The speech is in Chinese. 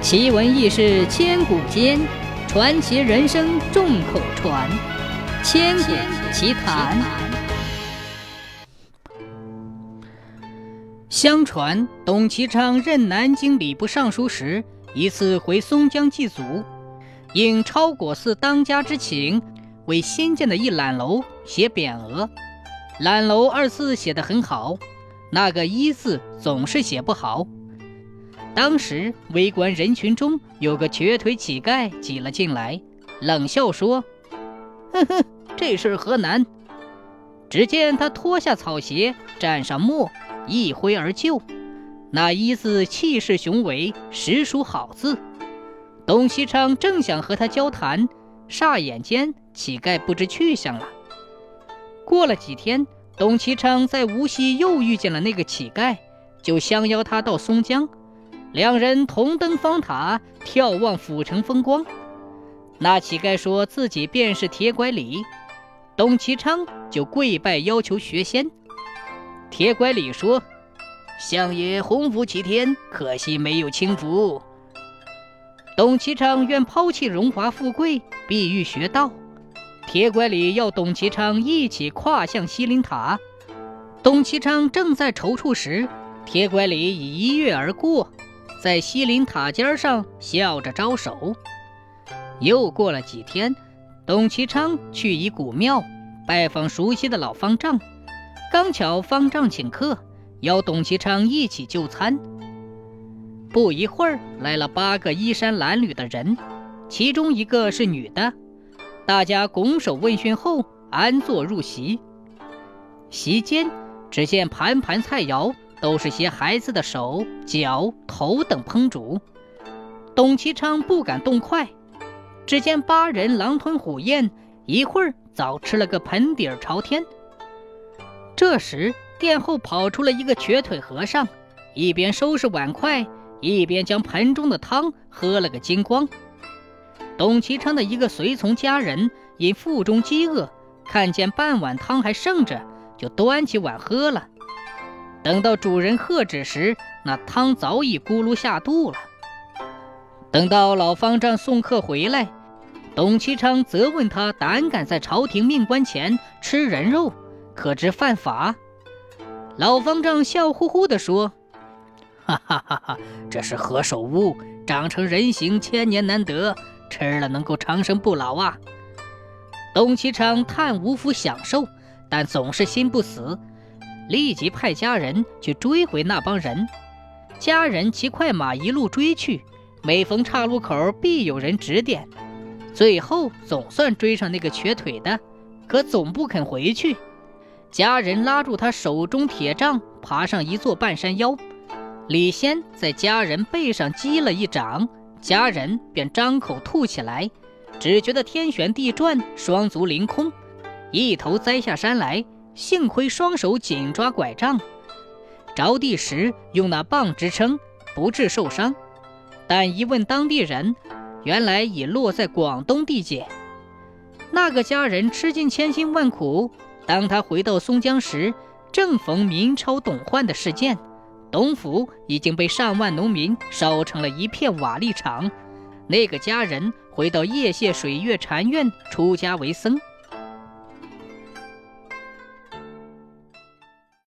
奇闻异事千古间，传奇人生众口传。千古奇谈。相传，董其昌任南京礼部尚书时，一次回松江祭祖，应超果寺当家之请，为新建的一览楼写匾额。览楼二字写得很好，那个一字总是写不好。当时围观人群中有个瘸腿乞丐挤了进来，冷笑说：“ 哼哼，这事何难？”只见他脱下草鞋，蘸上墨，一挥而就。那一字气势雄伟，实属好字。董其昌正想和他交谈，霎眼间乞丐不知去向了。过了几天，董其昌在无锡又遇见了那个乞丐，就相邀他到松江。两人同登方塔，眺望府城风光。那乞丐说自己便是铁拐李，董其昌就跪拜要求学仙。铁拐李说：“相爷洪福齐天，可惜没有轻浮。”董其昌愿抛弃荣华富贵，必欲学道。铁拐李要董其昌一起跨向西林塔。董其昌正在踌躇时，铁拐李已一跃而过。在西林塔尖上笑着招手。又过了几天，董其昌去一古庙拜访熟悉的老方丈，刚巧方丈请客，邀董其昌一起就餐。不一会儿，来了八个衣衫褴褛的人，其中一个是女的。大家拱手问讯后，安坐入席。席间，只见盘盘菜肴。都是些孩子的手脚头等烹煮，董其昌不敢动筷，只见八人狼吞虎咽，一会儿早吃了个盆底儿朝天。这时殿后跑出了一个瘸腿和尚，一边收拾碗筷，一边将盆中的汤喝了个精光。董其昌的一个随从家人因腹中饥饿，看见半碗汤还剩着，就端起碗喝了。等到主人喝止时，那汤早已咕噜下肚了。等到老方丈送客回来，董其昌责问他：胆敢在朝廷命官前吃人肉，可知犯法？老方丈笑呼呼地说：“哈哈哈哈，这是何首乌，长成人形千年难得，吃了能够长生不老啊！”董其昌叹无福享受，但总是心不死。立即派家人去追回那帮人，家人骑快马一路追去，每逢岔路口必有人指点，最后总算追上那个瘸腿的，可总不肯回去。家人拉住他手中铁杖，爬上一座半山腰，李仙在家人背上击了一掌，家人便张口吐起来，只觉得天旋地转，双足凌空，一头栽下山来。幸亏双手紧抓拐杖，着地时用那棒支撑，不致受伤。但一问当地人，原来已落在广东地界。那个家人吃尽千辛万苦，当他回到松江时，正逢明朝董焕的事件，董府已经被上万农民烧成了一片瓦砾场。那个家人回到叶谢水月禅院出家为僧。